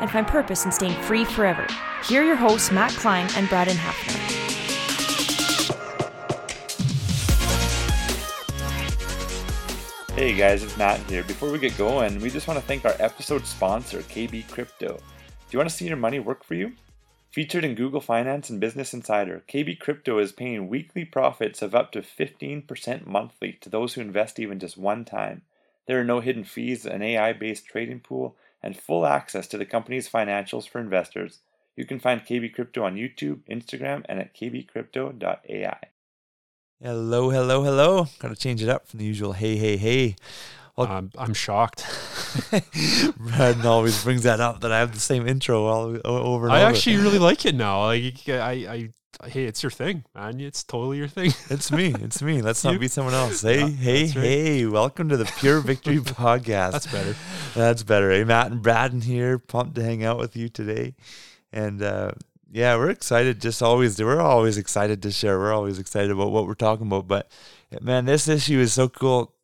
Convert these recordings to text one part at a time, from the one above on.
and find purpose in staying free forever. Here are your hosts, Matt Klein and Braden Hafner. Hey guys, it's Matt here. Before we get going, we just want to thank our episode sponsor, KB Crypto. Do you want to see your money work for you? Featured in Google Finance and Business Insider, KB Crypto is paying weekly profits of up to 15% monthly to those who invest even just one time. There are no hidden fees, an AI based trading pool, and full access to the company's financials for investors. You can find KB Crypto on YouTube, Instagram, and at kbcrypto.ai. Hello, hello, hello. Got to change it up from the usual hey, hey, hey. Well, um, I'm shocked. Braden always brings that up that I have the same intro all over. I over. actually really like it now. Like I, I, hey, it's your thing, man. It's totally your thing. it's me. It's me. Let's not be someone else. Hey, yeah, hey, right. hey! Welcome to the Pure Victory Podcast. That's better. That's better. Hey, Matt and Braden here. Pumped to hang out with you today, and. uh yeah, we're excited. Just always, we're always excited to share. We're always excited about what we're talking about. But man, this issue is so cool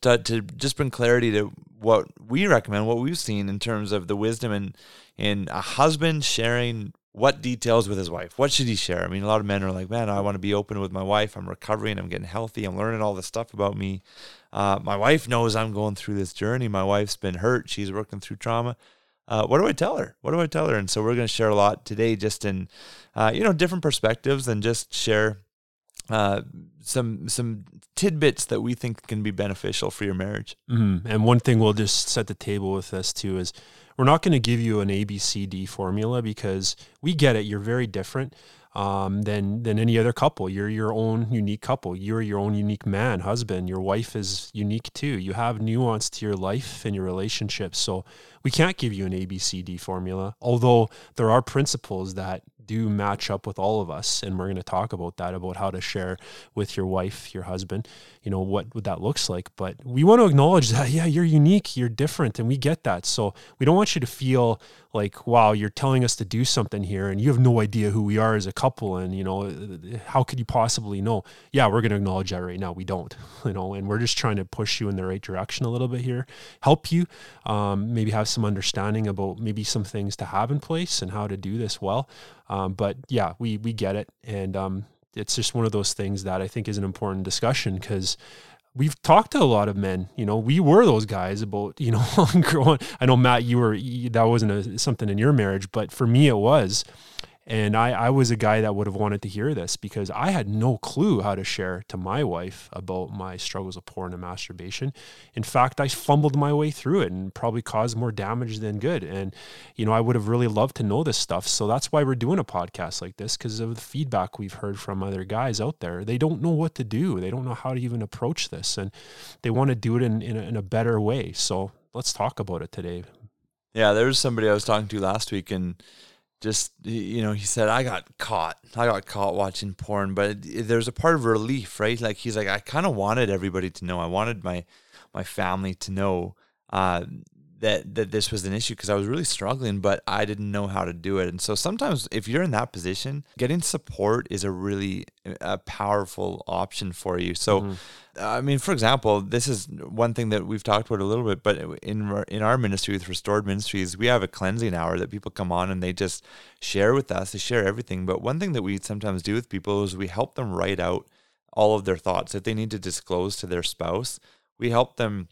to, to just bring clarity to what we recommend, what we've seen in terms of the wisdom and in a husband sharing what details with his wife. What should he share? I mean, a lot of men are like, man, I want to be open with my wife. I'm recovering. I'm getting healthy. I'm learning all this stuff about me. Uh, my wife knows I'm going through this journey. My wife's been hurt. She's working through trauma. Uh, what do I tell her? What do I tell her? And so we're going to share a lot today, just in uh, you know different perspectives, and just share uh, some some tidbits that we think can be beneficial for your marriage. Mm-hmm. And one thing we'll just set the table with this too is we're not going to give you an ABCD formula because we get it. You're very different um, than than any other couple. You're your own unique couple. You're your own unique man, husband. Your wife is unique too. You have nuance to your life and your relationships. So we can't give you an ABCD formula. Although there are principles that do match up with all of us and we're going to talk about that about how to share with your wife your husband you know what that looks like. But we want to acknowledge that yeah you're unique you're different and we get that. So we don't want you to feel like wow you're telling us to do something here and you have no idea who we are as a couple and you know how could you possibly know? Yeah we're going to acknowledge that right now we don't you know and we're just trying to push you in the right direction a little bit here help you um, maybe have some understanding about maybe some things to have in place and how to do this well um, but yeah, we we get it, and um, it's just one of those things that I think is an important discussion because we've talked to a lot of men. You know, we were those guys about you know growing. I know Matt, you were that wasn't a, something in your marriage, but for me it was. And I, I was a guy that would have wanted to hear this because I had no clue how to share to my wife about my struggles with porn and masturbation. In fact, I fumbled my way through it and probably caused more damage than good. And, you know, I would have really loved to know this stuff. So that's why we're doing a podcast like this because of the feedback we've heard from other guys out there. They don't know what to do, they don't know how to even approach this, and they want to do it in, in, a, in a better way. So let's talk about it today. Yeah, there was somebody I was talking to last week and just you know he said i got caught. I got caught watching porn. But there's a part of relief right? Like he's like i kind of wanted everybody to know. I wanted my my family to know uh, that that this was an issue because I was really struggling, but I didn't know how to do it. And so sometimes if you're in that position, getting support is a really a powerful option for you. So mm-hmm. I mean, for example, this is one thing that we've talked about a little bit, but in in our ministry with Restored Ministries, we have a cleansing hour that people come on and they just share with us. They share everything. But one thing that we sometimes do with people is we help them write out all of their thoughts. that they need to disclose to their spouse, we help them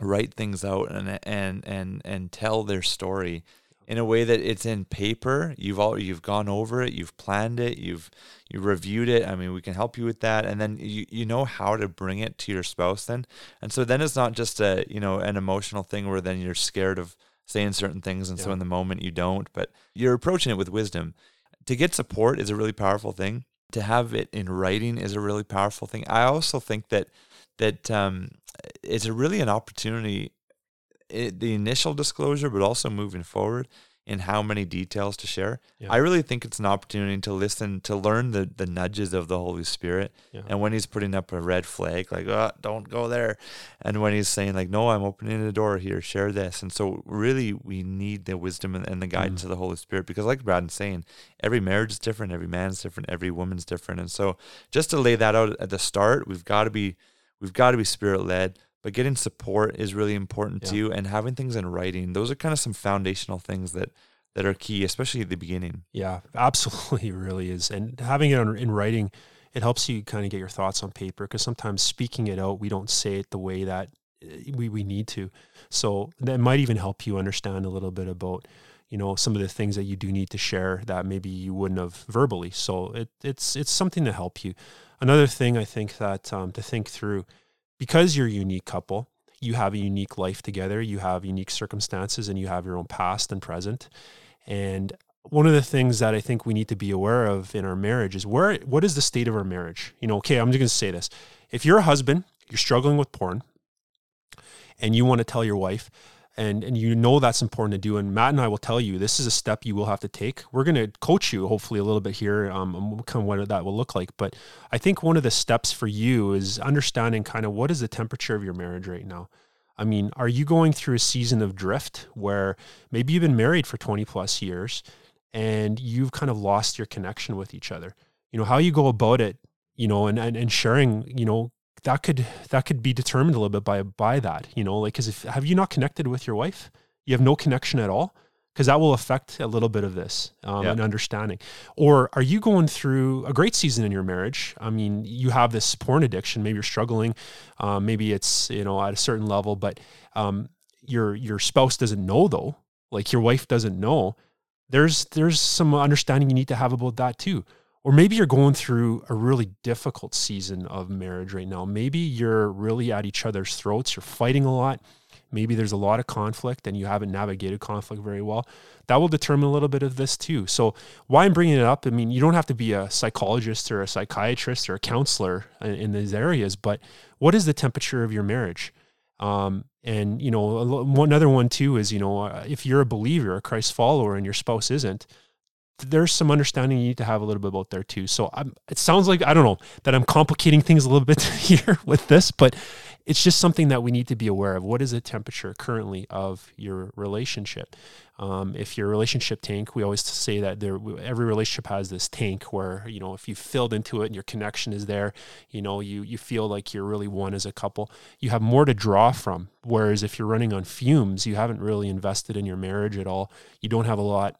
write things out and and and and tell their story in a way that it's in paper. You've all you've gone over it, you've planned it, you've you reviewed it. I mean, we can help you with that, and then you you know how to bring it to your spouse then. And so then it's not just a you know an emotional thing where then you're scared of saying certain things, and yeah. so in the moment you don't, but you're approaching it with wisdom. To get support is a really powerful thing. To have it in writing is a really powerful thing. I also think that that um, it's really an opportunity, it, the initial disclosure, but also moving forward in how many details to share. Yeah. I really think it's an opportunity to listen, to learn the the nudges of the Holy Spirit. Yeah. And when he's putting up a red flag, like, oh, don't go there. And when he's saying, like, no, I'm opening the door here, share this. And so really we need the wisdom and, and the guidance mm. of the Holy Spirit because like Brad's saying, every marriage is different, every man's different, every woman's different. And so just to lay that out at the start, we've got to be we've got to be spirit led but getting support is really important yeah. too and having things in writing those are kind of some foundational things that that are key especially at the beginning yeah absolutely really is and having it in writing it helps you kind of get your thoughts on paper because sometimes speaking it out we don't say it the way that eh, we, we need to so that might even help you understand a little bit about you know some of the things that you do need to share that maybe you wouldn't have verbally so it, it's it's something to help you another thing i think that um, to think through because you're a unique couple, you have a unique life together, you have unique circumstances, and you have your own past and present. And one of the things that I think we need to be aware of in our marriage is where what is the state of our marriage? You know, okay, I'm just going to say this. If you're a husband, you're struggling with porn, and you want to tell your wife, and and you know that's important to do. And Matt and I will tell you this is a step you will have to take. We're going to coach you hopefully a little bit here, um, kind of what that will look like. But I think one of the steps for you is understanding kind of what is the temperature of your marriage right now. I mean, are you going through a season of drift where maybe you've been married for 20 plus years and you've kind of lost your connection with each other? You know, how you go about it, you know, and, and, and sharing, you know, that could that could be determined a little bit by by that you know like because if have you not connected with your wife? You have no connection at all? Because that will affect a little bit of this um, yeah. and understanding. Or are you going through a great season in your marriage? I mean you have this porn addiction. Maybe you're struggling um, maybe it's you know at a certain level but um, your your spouse doesn't know though. Like your wife doesn't know. There's there's some understanding you need to have about that too or maybe you're going through a really difficult season of marriage right now. Maybe you're really at each other's throats, you're fighting a lot. Maybe there's a lot of conflict and you haven't navigated conflict very well. That will determine a little bit of this too. So, why I'm bringing it up, I mean, you don't have to be a psychologist or a psychiatrist or a counselor in, in these areas, but what is the temperature of your marriage? Um, and, you know, one other one too is, you know, if you're a believer, a Christ follower, and your spouse isn't, there's some understanding you need to have a little bit about there too. So I'm, it sounds like I don't know that I'm complicating things a little bit here with this, but it's just something that we need to be aware of. What is the temperature currently of your relationship? Um, if your relationship tank, we always say that there every relationship has this tank where you know if you filled into it and your connection is there, you know you you feel like you're really one as a couple. You have more to draw from. Whereas if you're running on fumes, you haven't really invested in your marriage at all. You don't have a lot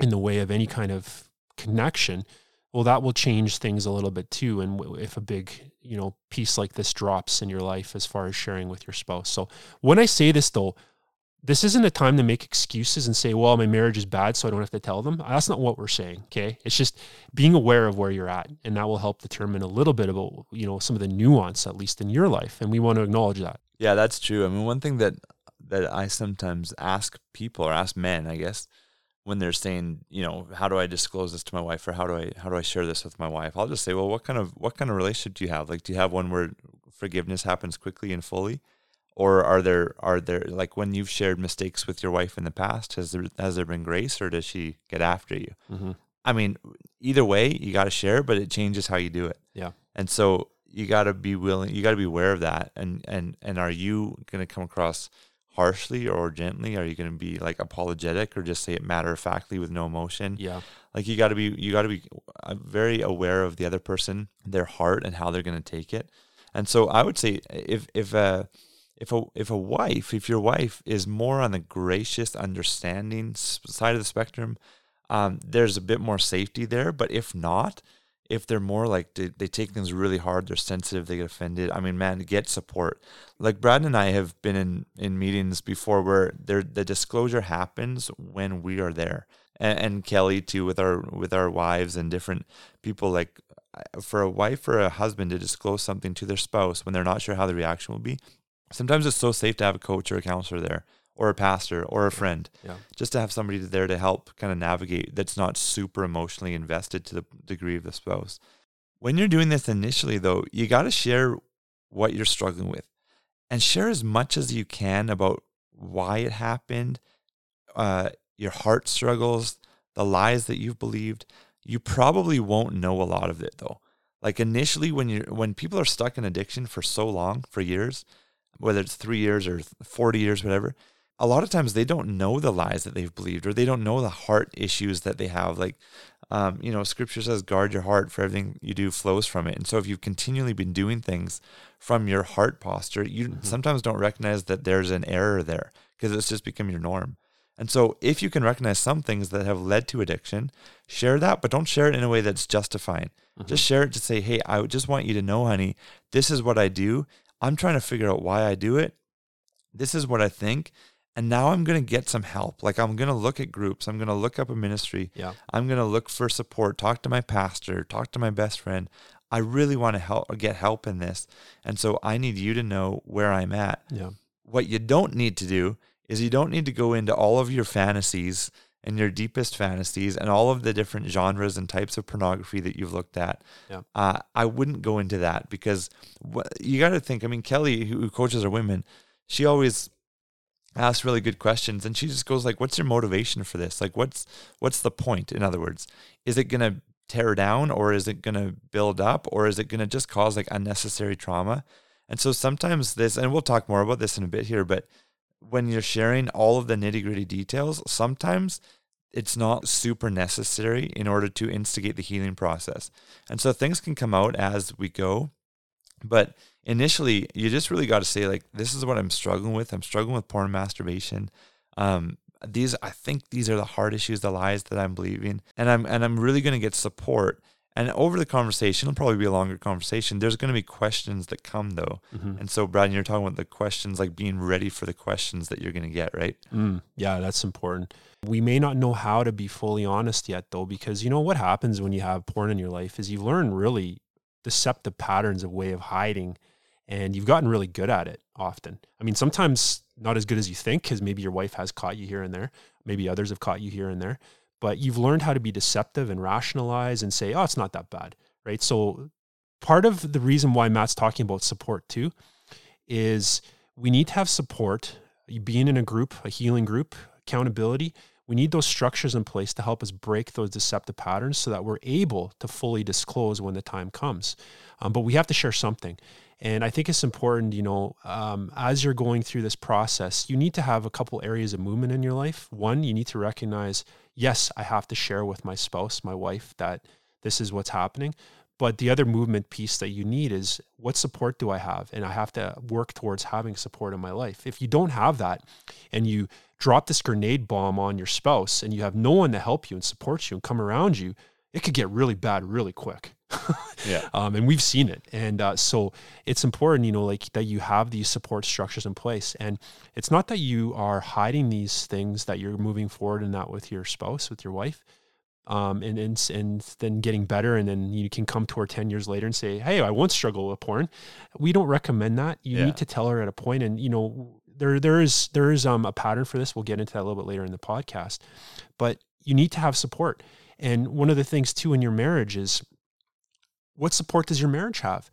in the way of any kind of connection, well, that will change things a little bit too. And if a big, you know, piece like this drops in your life as far as sharing with your spouse. So when I say this though, this isn't a time to make excuses and say, well, my marriage is bad, so I don't have to tell them. That's not what we're saying. Okay. It's just being aware of where you're at. And that will help determine a little bit about, you know, some of the nuance, at least in your life. And we want to acknowledge that. Yeah, that's true. I mean, one thing that that I sometimes ask people or ask men, I guess, when they're saying, you know, how do I disclose this to my wife or how do I how do I share this with my wife? I'll just say, well, what kind of what kind of relationship do you have? Like do you have one where forgiveness happens quickly and fully? or are there are there like when you've shared mistakes with your wife in the past has there has there been grace or does she get after you mm-hmm. i mean either way you got to share but it changes how you do it yeah and so you got to be willing you got to be aware of that and and and are you going to come across harshly or gently? Are you going to be like apologetic or just say it matter of factly with no emotion? Yeah. Like you got to be you got to be uh, very aware of the other person their heart and how they're going to take it. And so i would say if if uh if a if a wife, if your wife is more on the gracious, understanding side of the spectrum, um, there's a bit more safety there. But if not, if they're more like they, they take things really hard, they're sensitive, they get offended. I mean, man, get support. Like Brad and I have been in in meetings before where there the disclosure happens when we are there, and, and Kelly too with our with our wives and different people like for a wife or a husband to disclose something to their spouse when they're not sure how the reaction will be sometimes it's so safe to have a coach or a counselor there or a pastor or a friend yeah. just to have somebody there to help kind of navigate that's not super emotionally invested to the degree of the spouse. When you're doing this initially though you got to share what you're struggling with and share as much as you can about why it happened uh, your heart struggles the lies that you've believed. You probably won't know a lot of it though. Like initially when you're when people are stuck in addiction for so long for years whether it's three years or 40 years, whatever, a lot of times they don't know the lies that they've believed or they don't know the heart issues that they have. Like, um, you know, scripture says, guard your heart, for everything you do flows from it. And so if you've continually been doing things from your heart posture, you mm-hmm. sometimes don't recognize that there's an error there because it's just become your norm. And so if you can recognize some things that have led to addiction, share that, but don't share it in a way that's justifying. Mm-hmm. Just share it to say, hey, I just want you to know, honey, this is what I do. I'm trying to figure out why I do it. This is what I think. And now I'm going to get some help. Like I'm going to look at groups. I'm going to look up a ministry. Yeah. I'm going to look for support, talk to my pastor, talk to my best friend. I really want to help or get help in this. And so I need you to know where I'm at. Yeah. What you don't need to do is you don't need to go into all of your fantasies and your deepest fantasies and all of the different genres and types of pornography that you've looked at. Yeah. Uh, I wouldn't go into that because what, you got to think. I mean, Kelly, who coaches our women, she always asks really good questions, and she just goes like, "What's your motivation for this? Like, what's what's the point? In other words, is it gonna tear down, or is it gonna build up, or is it gonna just cause like unnecessary trauma?" And so sometimes this, and we'll talk more about this in a bit here, but when you're sharing all of the nitty gritty details, sometimes it's not super necessary in order to instigate the healing process. And so things can come out as we go. But initially, you just really got to say, like, this is what I'm struggling with. I'm struggling with porn masturbation. Um, these, I think these are the hard issues, the lies that I'm believing. And I'm, and I'm really going to get support and over the conversation, it'll probably be a longer conversation. There's going to be questions that come though. Mm-hmm. And so, Brad, you're talking about the questions, like being ready for the questions that you're going to get, right? Mm, yeah, that's important. We may not know how to be fully honest yet, though, because you know what happens when you have porn in your life is you learn really deceptive patterns of way of hiding, and you've gotten really good at it often. I mean, sometimes not as good as you think, because maybe your wife has caught you here and there. Maybe others have caught you here and there but you've learned how to be deceptive and rationalize and say, oh, it's not that bad, right? So part of the reason why Matt's talking about support too is we need to have support, being in a group, a healing group, accountability. We need those structures in place to help us break those deceptive patterns so that we're able to fully disclose when the time comes. Um, but we have to share something. And I think it's important, you know, um, as you're going through this process, you need to have a couple areas of movement in your life. One, you need to recognize, yes, I have to share with my spouse, my wife, that this is what's happening. But the other movement piece that you need is what support do I have? And I have to work towards having support in my life. If you don't have that and you drop this grenade bomb on your spouse and you have no one to help you and support you and come around you, it could get really bad really quick. Yeah. um, and we've seen it. And uh, so it's important, you know, like that you have these support structures in place. And it's not that you are hiding these things that you're moving forward in that with your spouse, with your wife. Um, and, and and then getting better, and then you can come to her ten years later and say, "Hey, I won't struggle with porn." We don't recommend that. You Yeah. need to tell her at a point, and you know there there is there is um, a pattern for this. We'll get into that a little bit later in the podcast, but you need to have support. And one of the things too in your marriage is what support does your marriage have?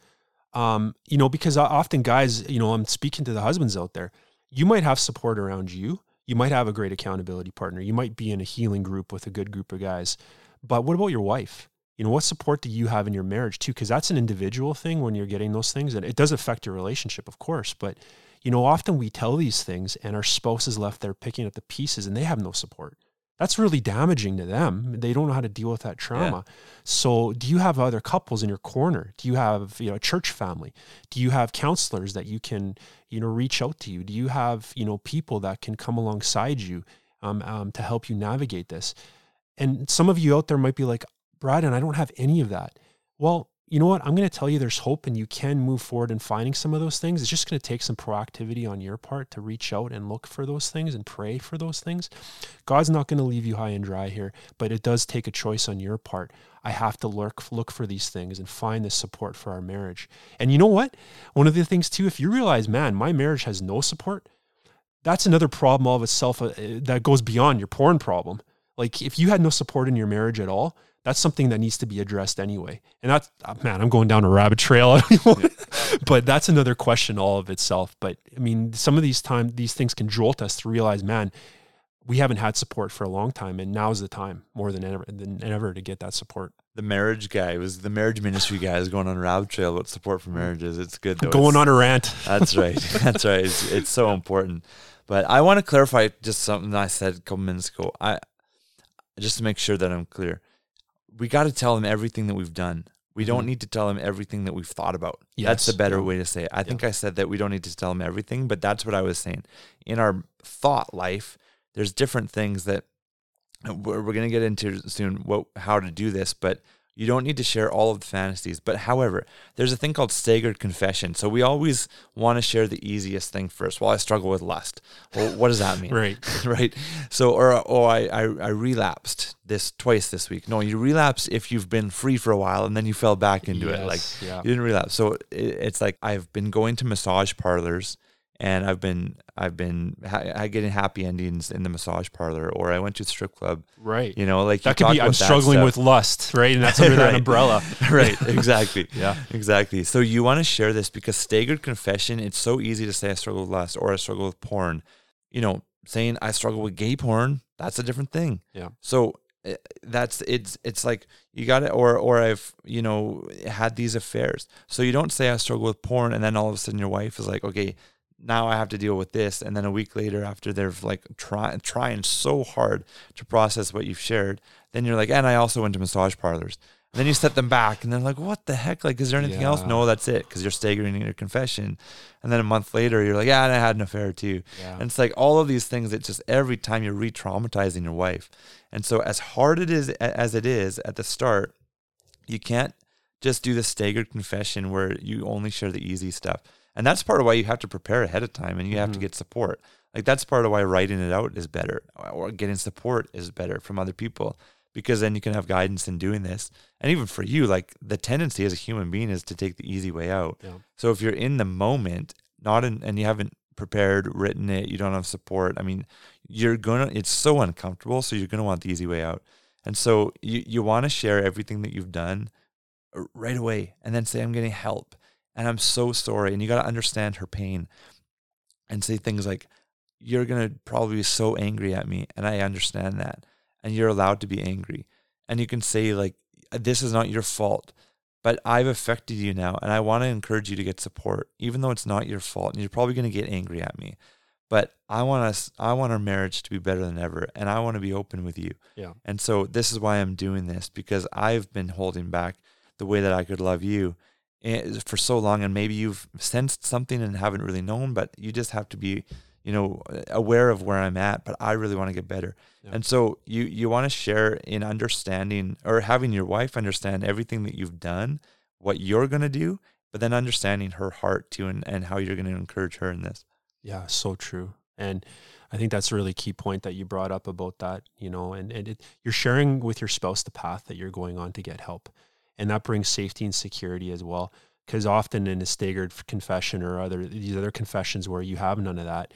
Um, you know, because often guys, you know, I'm speaking to the husbands out there. You might have support around you. You might have a great accountability partner. You might be in a healing group with a good group of guys. But what about your wife? You know, what support do you have in your marriage too? Because that's an individual thing when you're getting those things, and it does affect your relationship, of course. But you know, often we tell these things, and our spouse is left there picking up the pieces, and they have no support. That's really damaging to them. They don't know how to deal with that trauma. So, do you have other couples in your corner? Do you have you know a church family? Do you have counselors that you can you know reach out to you? Do you have you know people that can come alongside you um, um, to help you navigate this? And some of you out there might be like, Brad, and I don't have any of that. Well, you know what? I'm going to tell you there's hope and you can move forward in finding some of those things. It's just going to take some proactivity on your part to reach out and look for those things and pray for those things. God's not going to leave you high and dry here, but it does take a choice on your part. I have to look look for these things and find this support for our marriage. And you know what? One of the things too, if you realize, man, my marriage has no support, that's another problem all of itself uh, that goes beyond your porn problem. Like if you had no support in your marriage at all, that's something that needs to be addressed anyway. And that's uh, man, I'm going down a rabbit trail. I don't even want- but that's another question all of itself. But I mean, some of these time these things can jolt us to realize, man, we haven't had support for a long time, and now's the time more than ever than ever to get that support. The marriage guy was the marriage ministry guy is going on a rabbit trail about support for marriages. It's good though. going It's- on a rant. That's right. That's right. It's, it's so important. But I want to clarify just something I said a couple minutes ago. I just to make sure that I'm clear. We got to tell them everything that we've done. We don't Mhm. need to tell them everything that we've thought about. That's the better yeah. way to say it. I think I said that we don't need to tell them everything, but that's what I was saying. In our thought life, there's different things that we're, we're going to get into soon. What, how to do this, but you don't need to share all of the fantasies. But however, there's a thing called staggered confession. So we always want to share the easiest thing first. Well, I struggle with lust. Well, what does that mean? Right. right. So, or oh, I, I I relapsed this twice this week. No, you relapse if you've been free for a while and then you fell back into it. Like yeah. you didn't relapse. So it, it's like I've been going to massage parlors and I've been I've been ha- getting happy endings in the massage parlor, or I went to the strip club. Right. You know, like you that could be I'm struggling with lust, right? And that's under that umbrella. right exactly Yeah. exactly so you want to share this because staggered confession it's so easy to say i struggle with lust or i struggle with porn you know saying i struggle with gay porn that's a different thing Yeah. so eh, that's it's it's like you got to or or i've you know had these affairs so you don't say i struggle with porn and then all of a sudden your wife is like okay now i have to deal with this. And then a week later after they're like trying trying so hard to process what you've shared then you're like and i also went to massage parlors. And then you set them back and they're like what the heck? Like is there anything else? No that's it because you're staggering in your confession. And then a month later you're like yeah and i had an affair too. Yeah. and it's like all of these things that just every time you're re-traumatizing your wife. And so as hard it is as it is at the start you can't just do the staggered confession where you only share the easy stuff and that's part of why you have to prepare ahead of time and you have to Mhm. get support. Like that's part of why writing it out is better or getting support is better from other people because then you can have guidance in doing this. And even for you like the tendency as a human being is to take the easy way out. Yeah. so if you're in the moment not in and you haven't prepared written it you don't have support i mean you're gonna it's so uncomfortable so you're gonna want the easy way out. And so you, you want to share everything that you've done uh, right away and then say i'm getting help and i'm so sorry and you got to understand her pain and say things like you're going to probably be so angry at me and i understand that and you're allowed to be angry and you can say like this is not your fault but i've affected you now and i want to encourage you to get support even though it's not your fault and you're probably going to get angry at me but i want us i want our marriage to be better than ever and i want to be open with you Yeah. and so this is why i'm doing this because i've been holding back the way that i could love you Eh, for so long and maybe you've sensed something and haven't really known but you just have to be you you know, aware of where I'm at, but I really want to get better. Yeah. And so you you want to share in understanding or having your wife understand everything that you've done, what you're going to do, but then understanding her heart too and, and how you're going to encourage her in this. Yeah, so true. And I think that's a really key point that you brought up about that, you know, and, and it, you're sharing with your spouse the path that you're going on to get help. And that brings safety and security as well. Because often in a staggered confession or other these other confessions where you have none of that,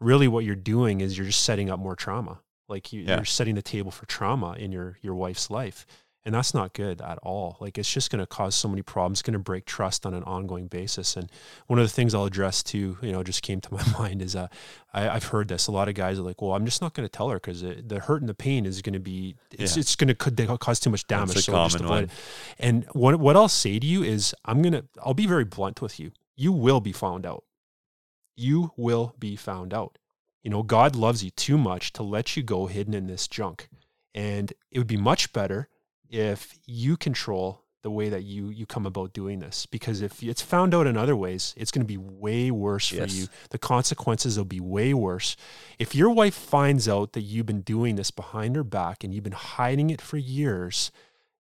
really what you're doing is you're just setting up more trauma. Like you, Yeah. you're setting the table for trauma in your your wife's life. And that's not good at all. Like it's just going to cause so many problems. It's going to break trust on an ongoing basis. And one of the things I'll address too, you know, just came to my mind is uh, I, I've heard this. A lot of guys are like, "Well, I'm just not going to tell her because the hurt and the pain is going to be it's Yeah. it's going to cause too much damage." That's a so I'll just common avoid one. And what what I'll say to you is, I'm gonna I'll be very blunt with you. You will be found out. You will be found out. You know, God loves you too much to let you go hidden in this junk. And it would be much better if you control the way that you you come about doing this because if it's found out in other ways it's going to be way worse for Yes. you the consequences will be way worse if your wife finds out that you've been doing this behind her back and you've been hiding it for years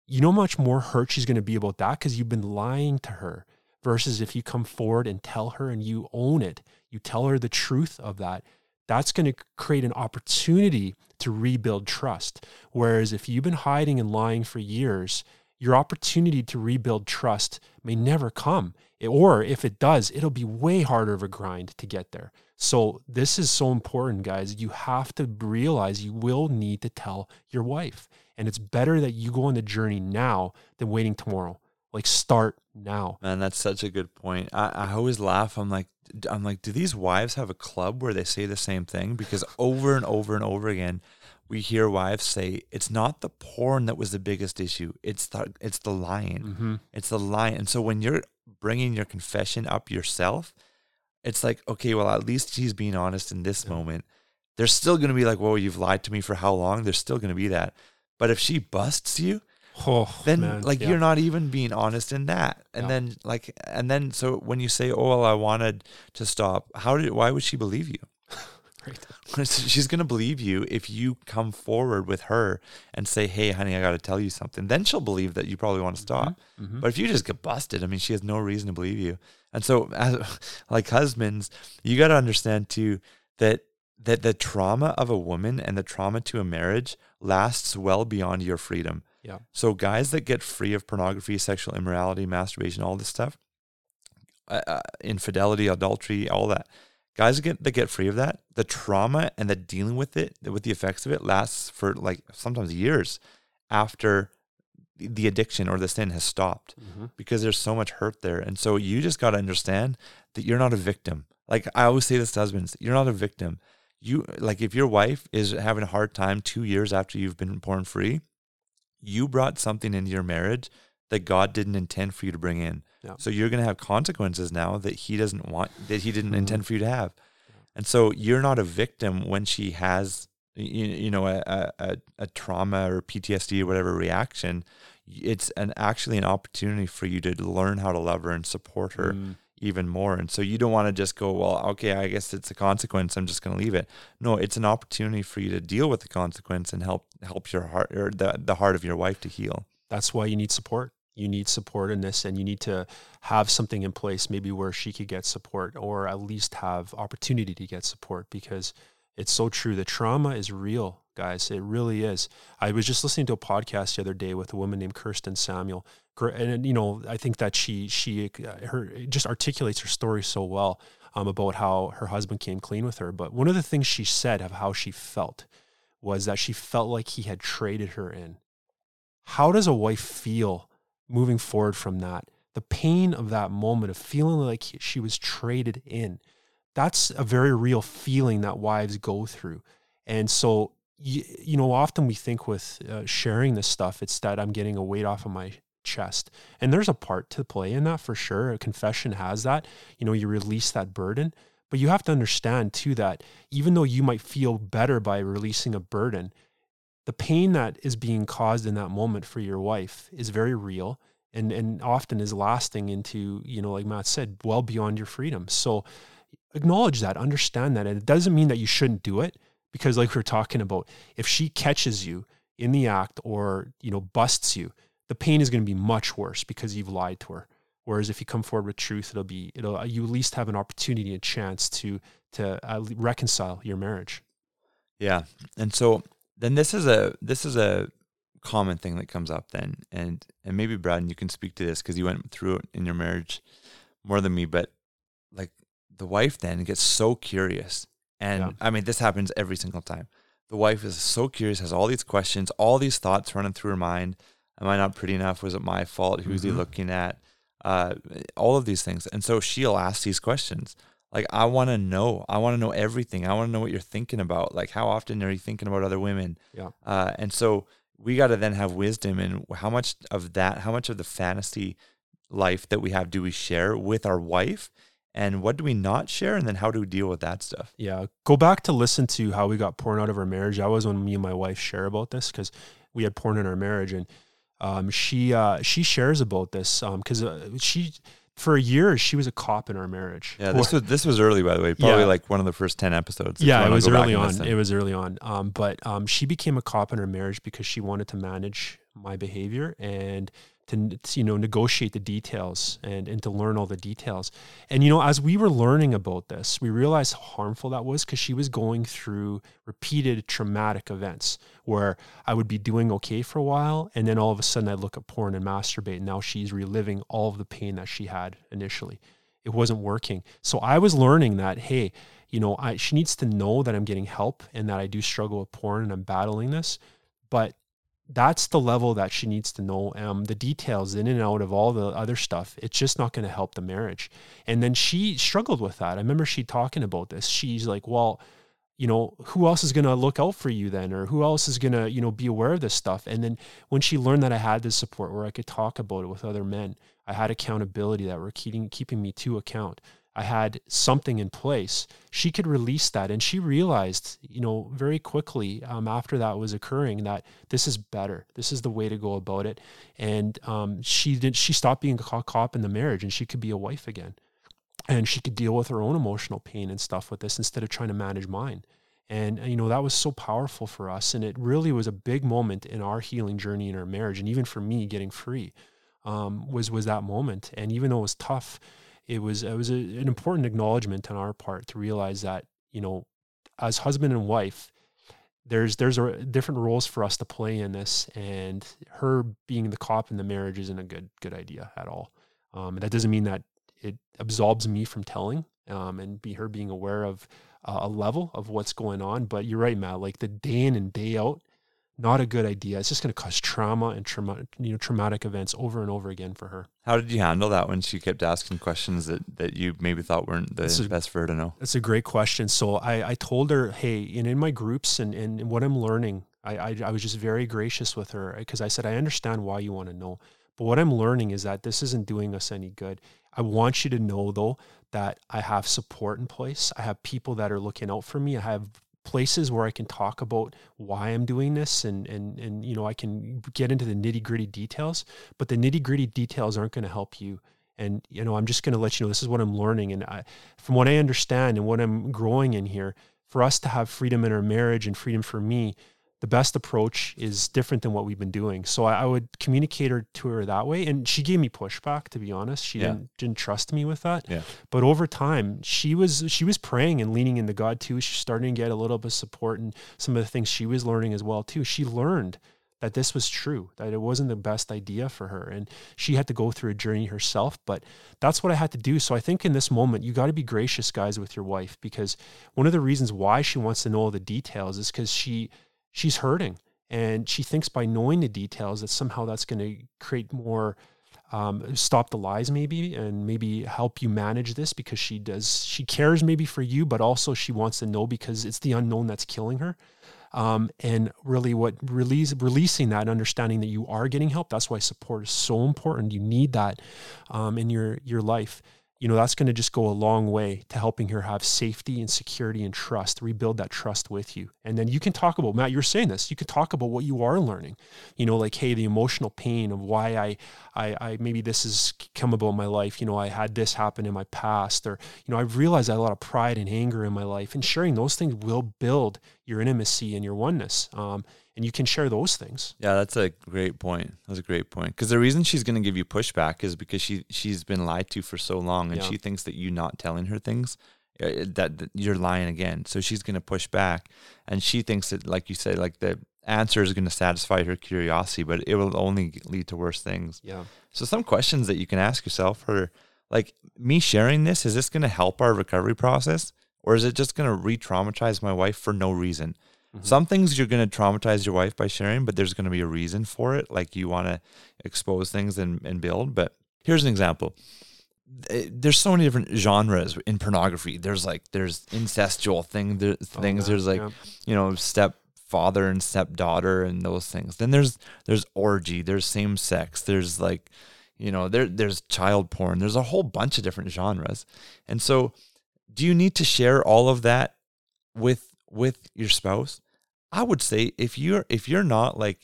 you know how much more hurt she's going to be about that because you've been lying to her versus if you come forward and tell her and you own it you tell her the truth of that that's going to create an opportunity to rebuild trust. Whereas if you've been hiding and lying for years your opportunity to rebuild trust may never come. Or if it does it'll be way harder of a grind to get there. So this is so important guys. You have to realize you will need to tell your wife. And it's better that you go on the journey now than waiting tomorrow like start now Man, that's such a good point. I, I always laugh. I'm like, I'm like, do these wives have a club where they say the same thing? Because over and over and over again, we hear wives say it's not the porn that was the biggest issue. It's the it's the lying. mm-hmm. It's the lying. And so when you're bringing your confession up yourself, it's like, okay, well, at least she's being honest in this Yeah. moment. There's still going to be like, whoa, you've lied to me for how long? There's still going to be that. But if she busts you, oh then man, like yeah. you're not even being honest in that and Yeah. then like and then so when you say oh well i wanted to stop how did why would she believe you Right. she's going to believe you if you come forward with her and say hey honey i got to tell you something then she'll believe that you probably want to stop Mhm. but if you just get busted i mean she has no reason to believe you and so as, like husbands you got to understand too that that the trauma of a woman and the trauma to a marriage lasts well beyond your freedom Yeah. so guys that get free of pornography, sexual immorality, masturbation, all this stuff, uh, uh, infidelity, adultery, all that, guys that get that get free of that, the trauma and the dealing with it, with the effects of it, lasts for like sometimes years after the- addiction or the sin has stopped Mhm. because there's so much hurt there. And so you just got to understand that you're not a victim. Like I always say this to husbands, you're not a victim. You like if your wife is having a hard time 2 years after you've been porn free, you brought something into your marriage that God didn't intend for you to bring in. Yeah. So you're going to have consequences now that he doesn't want that he didn't Mhm. intend for you to have. And so you're not a victim when she has you, you know a, a- a a trauma or PTSD or whatever reaction. It's an actually an opportunity for you to learn how to love her and support her Mm. Even more. And so you don't want to just go, well, okay, I guess it's a consequence. I'm just going to leave it. No, it's an opportunity for you to deal with the consequence and help help your heart or the the heart of your wife to heal. that's why you need support. You need support in this, and you need to have something in place, maybe where she could get support, or at least have opportunity to get support, because it's so true. The trauma is real, guys. It really is. I was just listening to a podcast the other day with a woman named Kirsten Samuel, and you know, I think that she she uh, her just articulates her story so well um, about how her husband came clean with her. But one of the things she said of how she felt was that she felt like he had traded her in how does a wife feel moving forward from that? The pain of that moment of feeling like she was traded in. That's a very real feeling that wives go through. And so, you, you know, often we think with uh, sharing this stuff, it's that I'm getting a weight off of my chest. And there's a part to play in that for sure. A confession has that. You know, you release that burden. But you have to understand too that even though you might feel better by releasing a burden, the pain that is being caused in that moment for your wife is very real and and often is lasting into you know like Matt said well beyond your freedom so acknowledge that, understand that. And it doesn't mean that you shouldn't do it because like we are talking about, if she catches you in the act or, you know, busts you, the pain is going to be much worse because you've lied to her. Whereas if you come forward with truth, it'll be it'll you at least have an opportunity, a chance to to uh, reconcile your marriage. Yeah, and so then this is a this is a common thing that comes up then, and and maybe Brad, you can speak to this because you went through it in your marriage more than me, but like the wife then gets so curious, and yeah. I mean this happens every single time. The wife is so curious, has all these questions, all these thoughts running through her mind. Am I not pretty enough? Was it my fault? Who's mm-hmm. he looking at? uh, all of these things. And so she'll ask these questions. Like, I want to know. I want to know everything. I want to know what you're thinking about. Like, how often are you thinking about other women? Yeah. Uh, and so we got to then have wisdom and how much of that, how much of the fantasy life that we have do we share with our wife? And what do we not share? And then how do we deal with that stuff? Yeah. Go back to listen to how we got porn out of our marriage. That was when me and my wife share about this because we had porn in our marriage. And um, she uh, she shares about this because um, uh, she for a year she was a cop in our marriage. Yeah, this was this was early by the way, probably yeah. like one of the first ten episodes. Yeah, it was early on. It was early on. Um, but um, she became a cop in her marriage because she wanted to manage my behavior and to, you know negotiate the details and and to learn all the details. And you know as we were learning about this we realized how harmful that was because she was going through repeated traumatic events where i would be doing okay for a while and then all of a sudden i'd look at porn and masturbate and now she's reliving all of the pain that she had initially. It wasn't working. So i was learning that hey you know I, she needs to know that i'm getting help and that i do struggle with porn and i'm battling this but that's the level that she needs to know um, the details in and out of all the other stuff. It's just not going to help the marriage. And then she struggled with that. I remember she talking about this. She's like well you know who else is going to look out for you then? Or who else is going to you know be aware of this stuff? And then when she learned that i had this support where i could talk about it with other men i had accountability that were keeping keeping me to account I had something in place, she could release that. And she realized, you know, very quickly um, after that was occurring that this is better. This is the way to go about it. And um, she did. She stopped being a cop in the marriage, and she could be a wife again, and she could deal with her own emotional pain and stuff with this instead of trying to manage mine. And you know that was so powerful for us, and it really was a big moment in our healing journey in our marriage, and even for me getting free um, was was that moment. And even though it was tough it was it was a, an important acknowledgement on our part to realize that you know as husband and wife there's there's a, different roles for us to play in this and her being the cop in the marriage isn't a good good idea at all. Um, that doesn't mean that it absolves me from telling um, and be her being aware of uh, a level of what's going on but you're right matt like the day in and day out not a good idea. It's just going to cause trauma and trauma, you know, traumatic events over and over again for her. How did you handle that when she kept asking questions that, that you maybe thought weren't the best for her to know? That's a great question. So I, I told her, hey, and in my groups and, and what I'm learning, I, I, I was just very gracious with her because I said, I understand why you want to know. But what I'm learning is that this isn't doing us any good. I want you to know, though, that I have support in place. I have people that are looking out for me. I have places where I can talk about why I'm doing this and and and you know I can get into the nitty gritty details, but the nitty gritty details aren't going to help you. And you know I'm just going to let you know this is what I'm learning, and I, from what I understand and what I'm growing in here, for us to have freedom in our marriage and freedom for me the best approach is different than what we've been doing. So I, I, would communicate her to her that way. And she gave me pushback, to be honest. She yeah. didn't didn't trust me with that. Yeah. But over time, she was she was praying and leaning into God too. She's starting to get a little bit of support and some of the things she was learning as well too. She learned that this was true, that it wasn't the best idea for her. And she had to go through a journey herself, but that's what I had to do. So I think in this moment, you got to be gracious, guys, with your wife, because one of the reasons why she wants to know all the details is because she she's hurting and she thinks by knowing the details that somehow that's going to create more um, stop the lies maybe and maybe help you manage this because she does she cares maybe for you but also she wants to know because it's the unknown that's killing her. Um, and really what release releasing that understanding that you are getting help that's why support is so important. You need that um, in your your life you know, that's going to just go a long way to helping her have safety and security and trust, rebuild that trust with you. And then you can talk about, Matt, you're saying this, you could talk about what you are learning, you know, like, hey, the emotional pain of why I, I, I maybe this has come about in my life. You know, I had this happen in my past, or, you know, I've realized I had a lot of pride and anger in my life. And sharing those things will build your intimacy and your oneness. Um, and you can share those things. Yeah, that's a great point. That's a great point. Because the reason she's going to give you pushback is because she she's been lied to for so long, and yeah. she thinks that you not telling her things uh, that, that you're lying again. So she's going to push back, and she thinks that, like you said, like the answer is going to satisfy her curiosity, but it will only lead to worse things. Yeah. So some questions that you can ask yourself are like me sharing this is this going to help our recovery process or is it just going to re-traumatize my wife for no reason Mm-hmm. Some things you're going to traumatize your wife by sharing, but there's going to be a reason for it. Like you want to expose things and, and build. But here's an example. Eh, there's so many different genres in pornography. There's like there's incestual thing there, oh, things. Oh, there's like yeah. you know stepfather and stepdaughter and those things. Then there's there's orgy. There's same sex. There's like you know there there's child porn. There's a whole bunch of different genres. And so, do you need to share all of that with with your spouse, I would say if you're if you're not like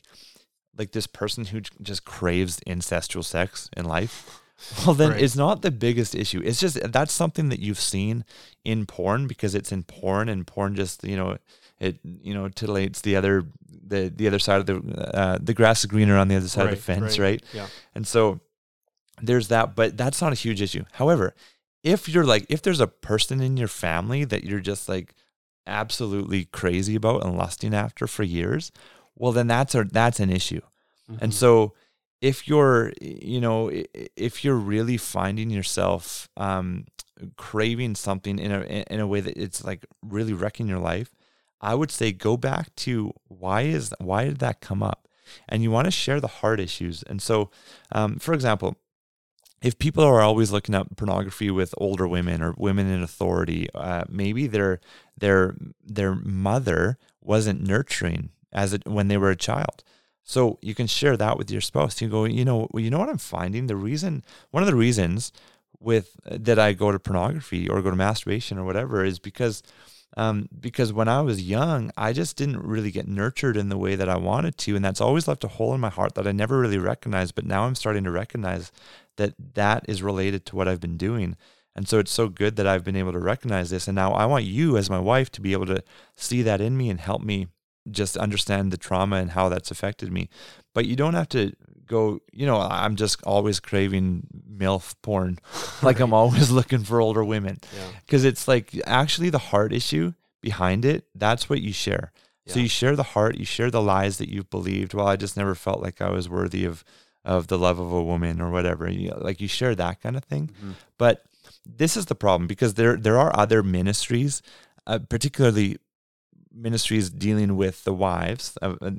like this person who just craves incestual sex in life, well then right. it's not the biggest issue. It's just that's something that you've seen in porn because it's in porn and porn just, you know, it you know titillates the other the the other side of the uh, the grass is greener on the other side right, of the fence, right. right? Yeah. And so there's that, but that's not a huge issue. However, if you're like if there's a person in your family that you're just like absolutely crazy about and lusting after for years, well then that's a that's an issue. Mm-hmm. And so if you're you know if you're really finding yourself um, craving something in a in a way that it's like really wrecking your life, I would say go back to why is why did that come up? And you want to share the hard issues. And so, um, for example, if people are always looking at pornography with older women or women in authority, uh, maybe their their their mother wasn't nurturing as when they were a child. So you can share that with your spouse. You go, you know, you know what I'm finding. The reason, one of the reasons with that I go to pornography or go to masturbation or whatever is because um, because when I was young, I just didn't really get nurtured in the way that I wanted to, and that's always left a hole in my heart that I never really recognized. But now I'm starting to recognize that that is related to what I've been doing. And so it's so good that I've been able to recognize this. And now I want you, as my wife, to be able to see that in me and help me just understand the trauma and how that's affected me. But you don't have to go, you know, I'm just always craving MILF porn. like I'm always looking for older women. Because yeah. it's like actually the heart issue behind it, that's what you share. Yeah. So you share the heart, you share the lies that you've believed. Well, I just never felt like I was worthy of of the love of a woman or whatever. You know, like you share that kind of thing. Mm-hmm. But this is the problem because there there are other ministries, uh, particularly ministries dealing with the wives of uh,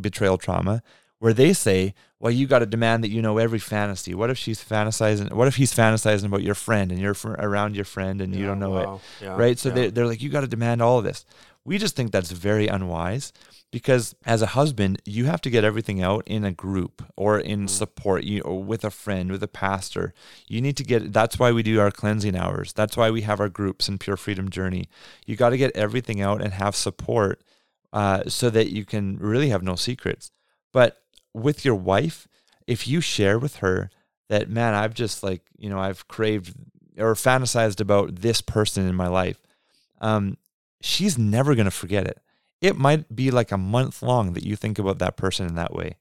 betrayal trauma, where they say, "Well, you got to demand that you know every fantasy. What if she's fantasizing? What if he's fantasizing about your friend and you're around your friend and yeah, you don't know wow. it, yeah, right? So yeah. they, they're like, you got to demand all of this. We just think that's very unwise because as a husband you have to get everything out in a group or in mm. support you or with a friend with a pastor. You need to get that's why we do our cleansing hours. That's why we have our groups in pure freedom journey. You got to get everything out and have support uh, so that you can really have no secrets. But with your wife if you share with her that man i've just like you know i've craved or fantasized about this person in my life um, she's never going to forget it it might be like a month long that you think about that person in that way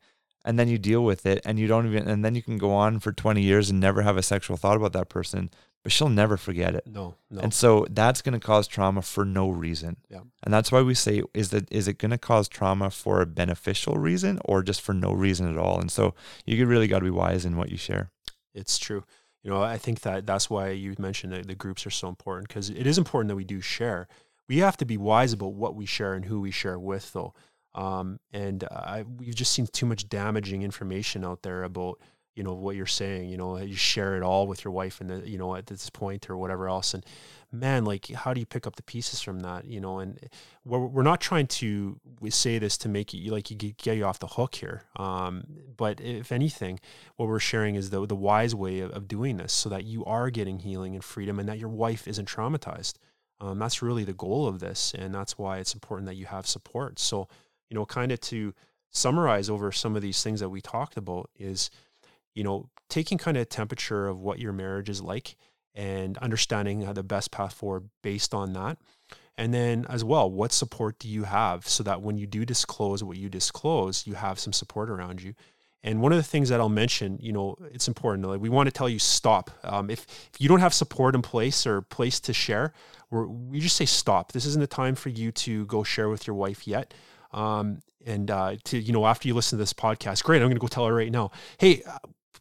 and then you deal with it and you don't even and then you can go on for 20 years and never have a sexual thought about that person but she'll never forget it. No, no. and so that's going to cause trauma for no reason. Yeah. And that's why we say is that is it going to cause trauma for a beneficial reason or just for no reason at all? And so you really got to be wise in what you share. It's true. You know i think that that's why you mentioned that the groups are so important because it is important that we do share we have to be wise about what we share and who we share with, though. Um, and uh, we've just seen too much damaging information out there about you know what you're saying you know you share it all with your wife and the, you know at this point or whatever else. And man like how do you pick up the pieces from that you know? And we're, we're not trying to we say this to make you like you get you off the hook here. Um, but if anything what we're sharing is the, the wise way of, of doing this so that you are getting healing and freedom and that your wife isn't traumatized um, that's really the goal of this and that's why it's important that you have support so you know kind of to summarize over some of these things that we talked about is you know taking kind of a temperature of what your marriage is like and understanding the best path forward based on that and then as well what support do you have so that when you do disclose what you disclose you have some support around you and one of the things that I'll mention, you know, it's important. Like we want to tell you stop. Um, if if you don't have support in place or place to share, we just say stop. This isn't the time for you to go share with your wife yet. Um, and uh, to you know, after you listen to this podcast, great. I'm going to go tell her right now. Hey, uh,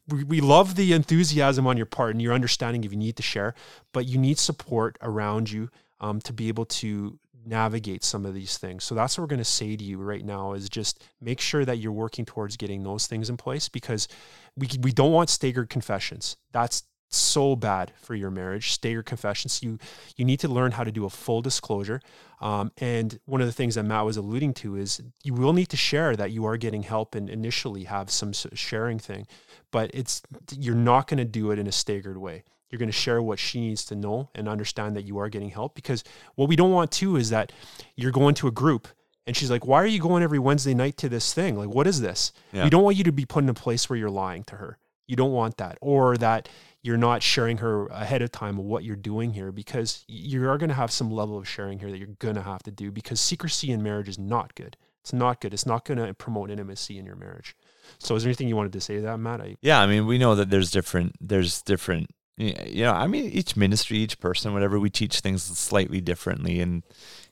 we, we love the enthusiasm on your part and your understanding if you need to share, but you need support around you um, to be able to navigate some of these things. So that's what we're going to say to you right now is just make sure that you're working towards getting those things in place because we we don't want staggered confessions. That's so bad for your marriage. Staggered confessions. You you need to learn how to do a full disclosure. Um, and one of the things that Matt was alluding to is you will need to share that you are getting help and initially have some sharing thing, but it's you're not going to do it in a staggered way. You're going to share what she needs to know and understand that you are getting help because what we don't want to is that you're going to a group and she's like, "Why are you going every Wednesday night to this thing? Like, what is this?" Yeah. We don't want you to be put in a place where you're lying to her. You don't want that, or that you're not sharing her ahead of time what you're doing here because you are going to have some level of sharing here that you're going to have to do because secrecy in marriage is not good. It's not good. It's not going to promote intimacy in your marriage. So, is there anything you wanted to say to that, Matt? I, yeah, I mean, we know that there's different. There's different. You know, I mean, each ministry, each person, whatever, we teach things slightly differently, and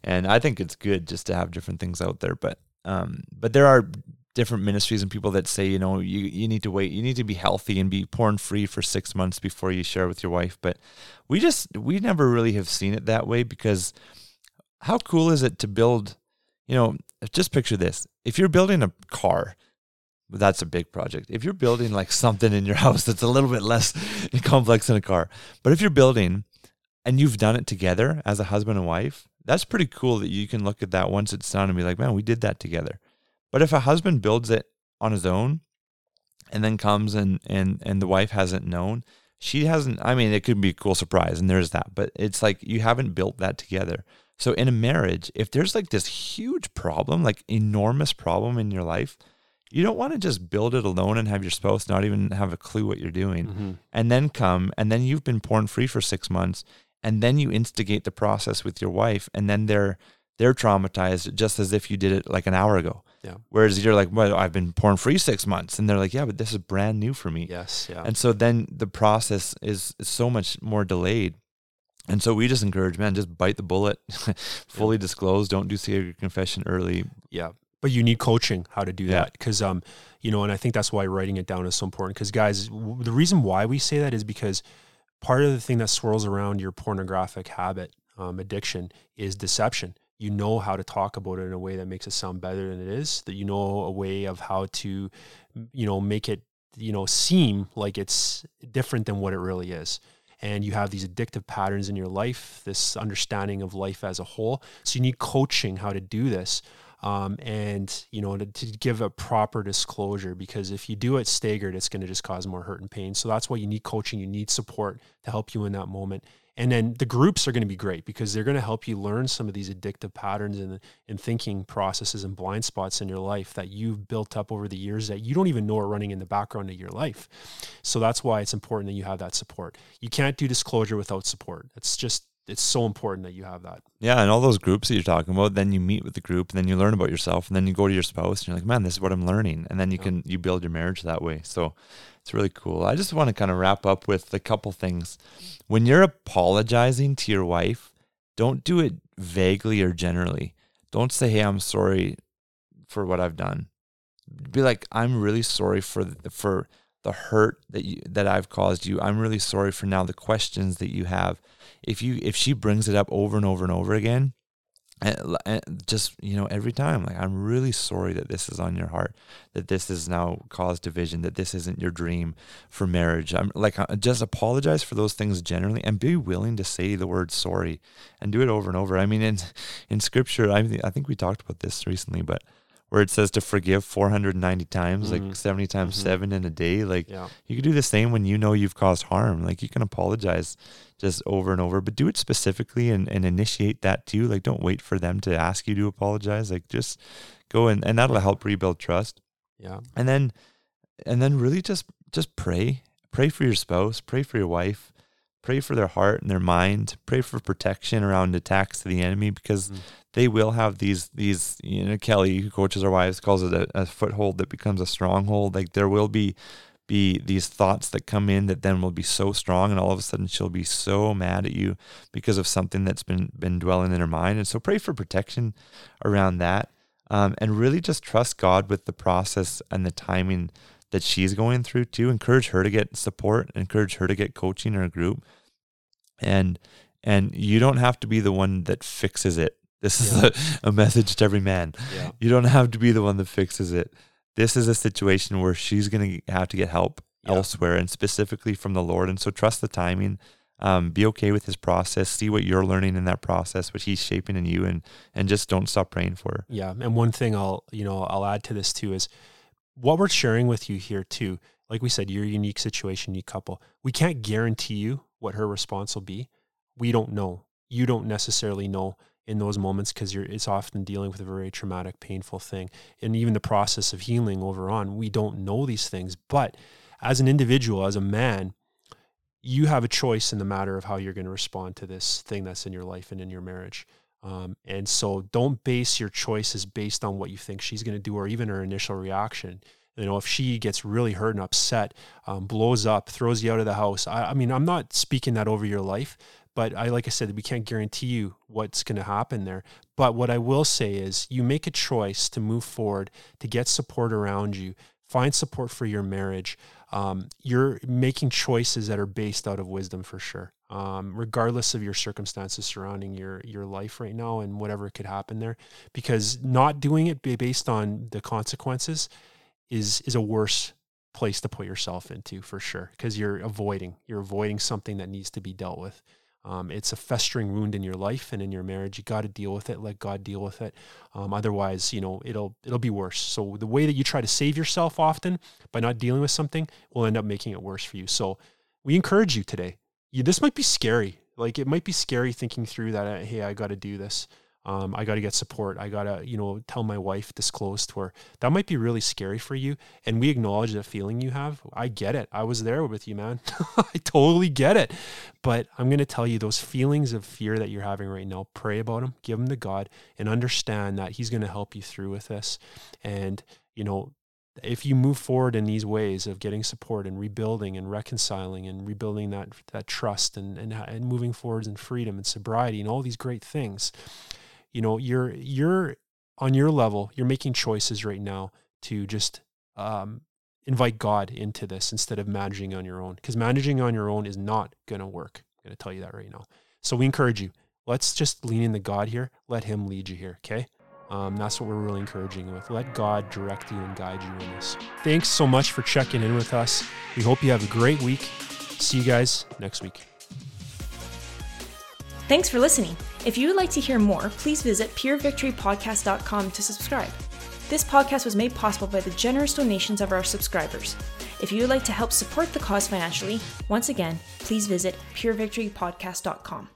and I think it's good just to have different things out there. But um, but there are different ministries and people that say, you know, you, you need to wait, you need to be healthy and be porn free for six months before you share with your wife. But we just, we never really have seen it that way because how cool is it to build, you know, just picture this. If you're building a car, that's a big project. If you're building like something in your house that's a little bit less complex than a car, but if you're building and you've done it together as a husband and wife, that's pretty cool that you can look at that once it's done and be like, man, we did that together. But if a husband builds it on his own and then comes and and and the wife hasn't known, she hasn't I mean it could be a cool surprise and there's that, but it's like you haven't built that together. So in a marriage, if there's like this huge problem, like enormous problem in your life, you don't want to just build it alone and have your spouse not even have a clue what you're doing mm-hmm. and then come and then you've been porn free for 6 months and then you instigate the process with your wife and then they're they're traumatized just as if you did it like an hour ago. Yeah. Whereas you're like, well, I've been porn free six months, and they're like, yeah, but this is brand new for me. Yes. Yeah. And so then the process is, is so much more delayed. And so we just encourage, man, just bite the bullet, fully yeah. disclose, don't do secret confession early. Yeah. But you need coaching how to do yeah. that because, um, you know, and I think that's why writing it down is so important. Because guys, w- the reason why we say that is because part of the thing that swirls around your pornographic habit, um, addiction, is deception you know how to talk about it in a way that makes it sound better than it is that you know a way of how to you know make it you know seem like it's different than what it really is. And you have these addictive patterns in your life this understanding of life as a whole. So you need coaching how to do this um, and you know to, to, give a proper disclosure because if you do it staggered it's going to just cause more hurt and pain. So that's why you need coaching you need support to help you in that moment and then the groups are going to be great because they're going to help you learn some of these addictive patterns and, and thinking processes and blind spots in your life that you've built up over the years that you don't even know are running in the background of your life. So that's why it's important that you have that support. You can't do disclosure without support. It's just it's so important that you have that. Yeah, and all those groups that you're talking about, then you meet with the group and then you learn about yourself and then you go to your spouse and you're like, man, this is what I'm learning. And then you yeah. can you build your marriage that way. So it's really cool. I just want to kind of wrap up with a couple things. When you're apologizing to your wife, don't do it vaguely or generally. Don't say, "Hey, I'm sorry for what I've done." Be like, "I'm really sorry for the, for the hurt that you that I've caused you. I'm really sorry for now the questions that you have." If you if she brings it up over and over and over again, eh, and, and eh, just you know every time like i'm really sorry that this is on your heart that this has now caused division that this isn't your dream for marriage i'm like just apologize for those things generally and be willing to say the word sorry and do it over and over i mean in in scripture i, I think we talked about this recently but where it says to forgive 490 times, mm-hmm. like 70 times mm-hmm. seven in a day. Like yeah. you could do the same when you know you've caused harm. Like you can apologize just over and over, but do it specifically and, and initiate that too. Like don't wait for them to ask you to apologize. Like just go and, and that'll help rebuild trust. Yeah. And then, and then really just, just pray, pray for your spouse, pray for your wife, pray for their heart and their mind, pray for protection around attacks to the enemy because mm they will have these these you know Kelly who coaches our wives calls it a, a, foothold that becomes a stronghold. Like there will be be these thoughts that come in that then will be so strong and all of a sudden she'll be so mad at you because of something that's been been dwelling in her mind. And so pray for protection around that. Um, and really just trust God with the process and the timing that she's going through too. Encourage her to get support, encourage her to get coaching in a group. And and you don't have to be the one that fixes it this is yeah. a, a, message to every man. Yeah. You don't have to be the one that fixes it. This is a situation where she's going to have to get help yeah. elsewhere and specifically from the Lord. And so trust the timing. Um, be okay with his process. See what you're learning in that process, what he's shaping in you, and and just don't stop praying for her. Yeah. And one thing I'll you know I'll add to this too is what we're sharing with you here too. Like we said, your unique situation, unique couple. We can't guarantee you what her response will be. We don't know. You don't necessarily know in those moments because you're it's often dealing with a very traumatic painful thing and even the process of healing over on we don't know these things but as an individual as a man you have a choice in the matter of how you're going to respond to this thing that's in your life and in your marriage um, and so don't base your choices based on what you think she's going to do or even her initial reaction you know if she gets really hurt and upset um, blows up throws you out of the house I, I mean i'm not speaking that over your life but I, like I said, we can't guarantee you what's going to happen there. But what I will say is you make a choice to move forward, to get support around you, find support for your marriage. Um, you're making choices that are based out of wisdom for sure. Um, regardless of your circumstances surrounding your your life right now and whatever could happen there, because not doing it based on the consequences is is a worse place to put yourself into for sure because you're avoiding you're avoiding something that needs to be dealt with um, it's a festering wound in your life and in your marriage. You got to deal with it. Let God deal with it. Um, otherwise, you know, it'll it'll be worse. So the way that you try to save yourself often by not dealing with something will end up making it worse for you. So we encourage you today. You, this might be scary. Like it might be scary thinking through that. Hey, I got to do this um, I got to get support. I got to, you know, tell my wife, disclose to her. That might be really scary for you. And we acknowledge that feeling you have. I get it. I was there with you, man. I totally get it. But I'm going to tell you those feelings of fear that you're having right now, pray about them, give them to God, and understand that He's going to help you through with this. And, you know, if you move forward in these ways of getting support and rebuilding and reconciling and rebuilding that that trust and and, and moving forwards in freedom and sobriety and all these great things, you know you're you're on your level you're making choices right now to just um, invite god into this instead of managing on your own because managing on your own is not going to work. I'm going to tell you that right now. So we encourage you let's just lean in into god here. Let him lead you here okay um, that's what we're really encouraging with. Let God direct you and guide you in this. Thanks so much for checking in with us. We hope you have a great week. See you guys next week. Thanks for listening. If you would like to hear more, please visit purevictorypodcast.com to subscribe. This podcast was made possible by the generous donations of our subscribers. If you would like to help support the cause financially, once again, please visit purevictorypodcast.com.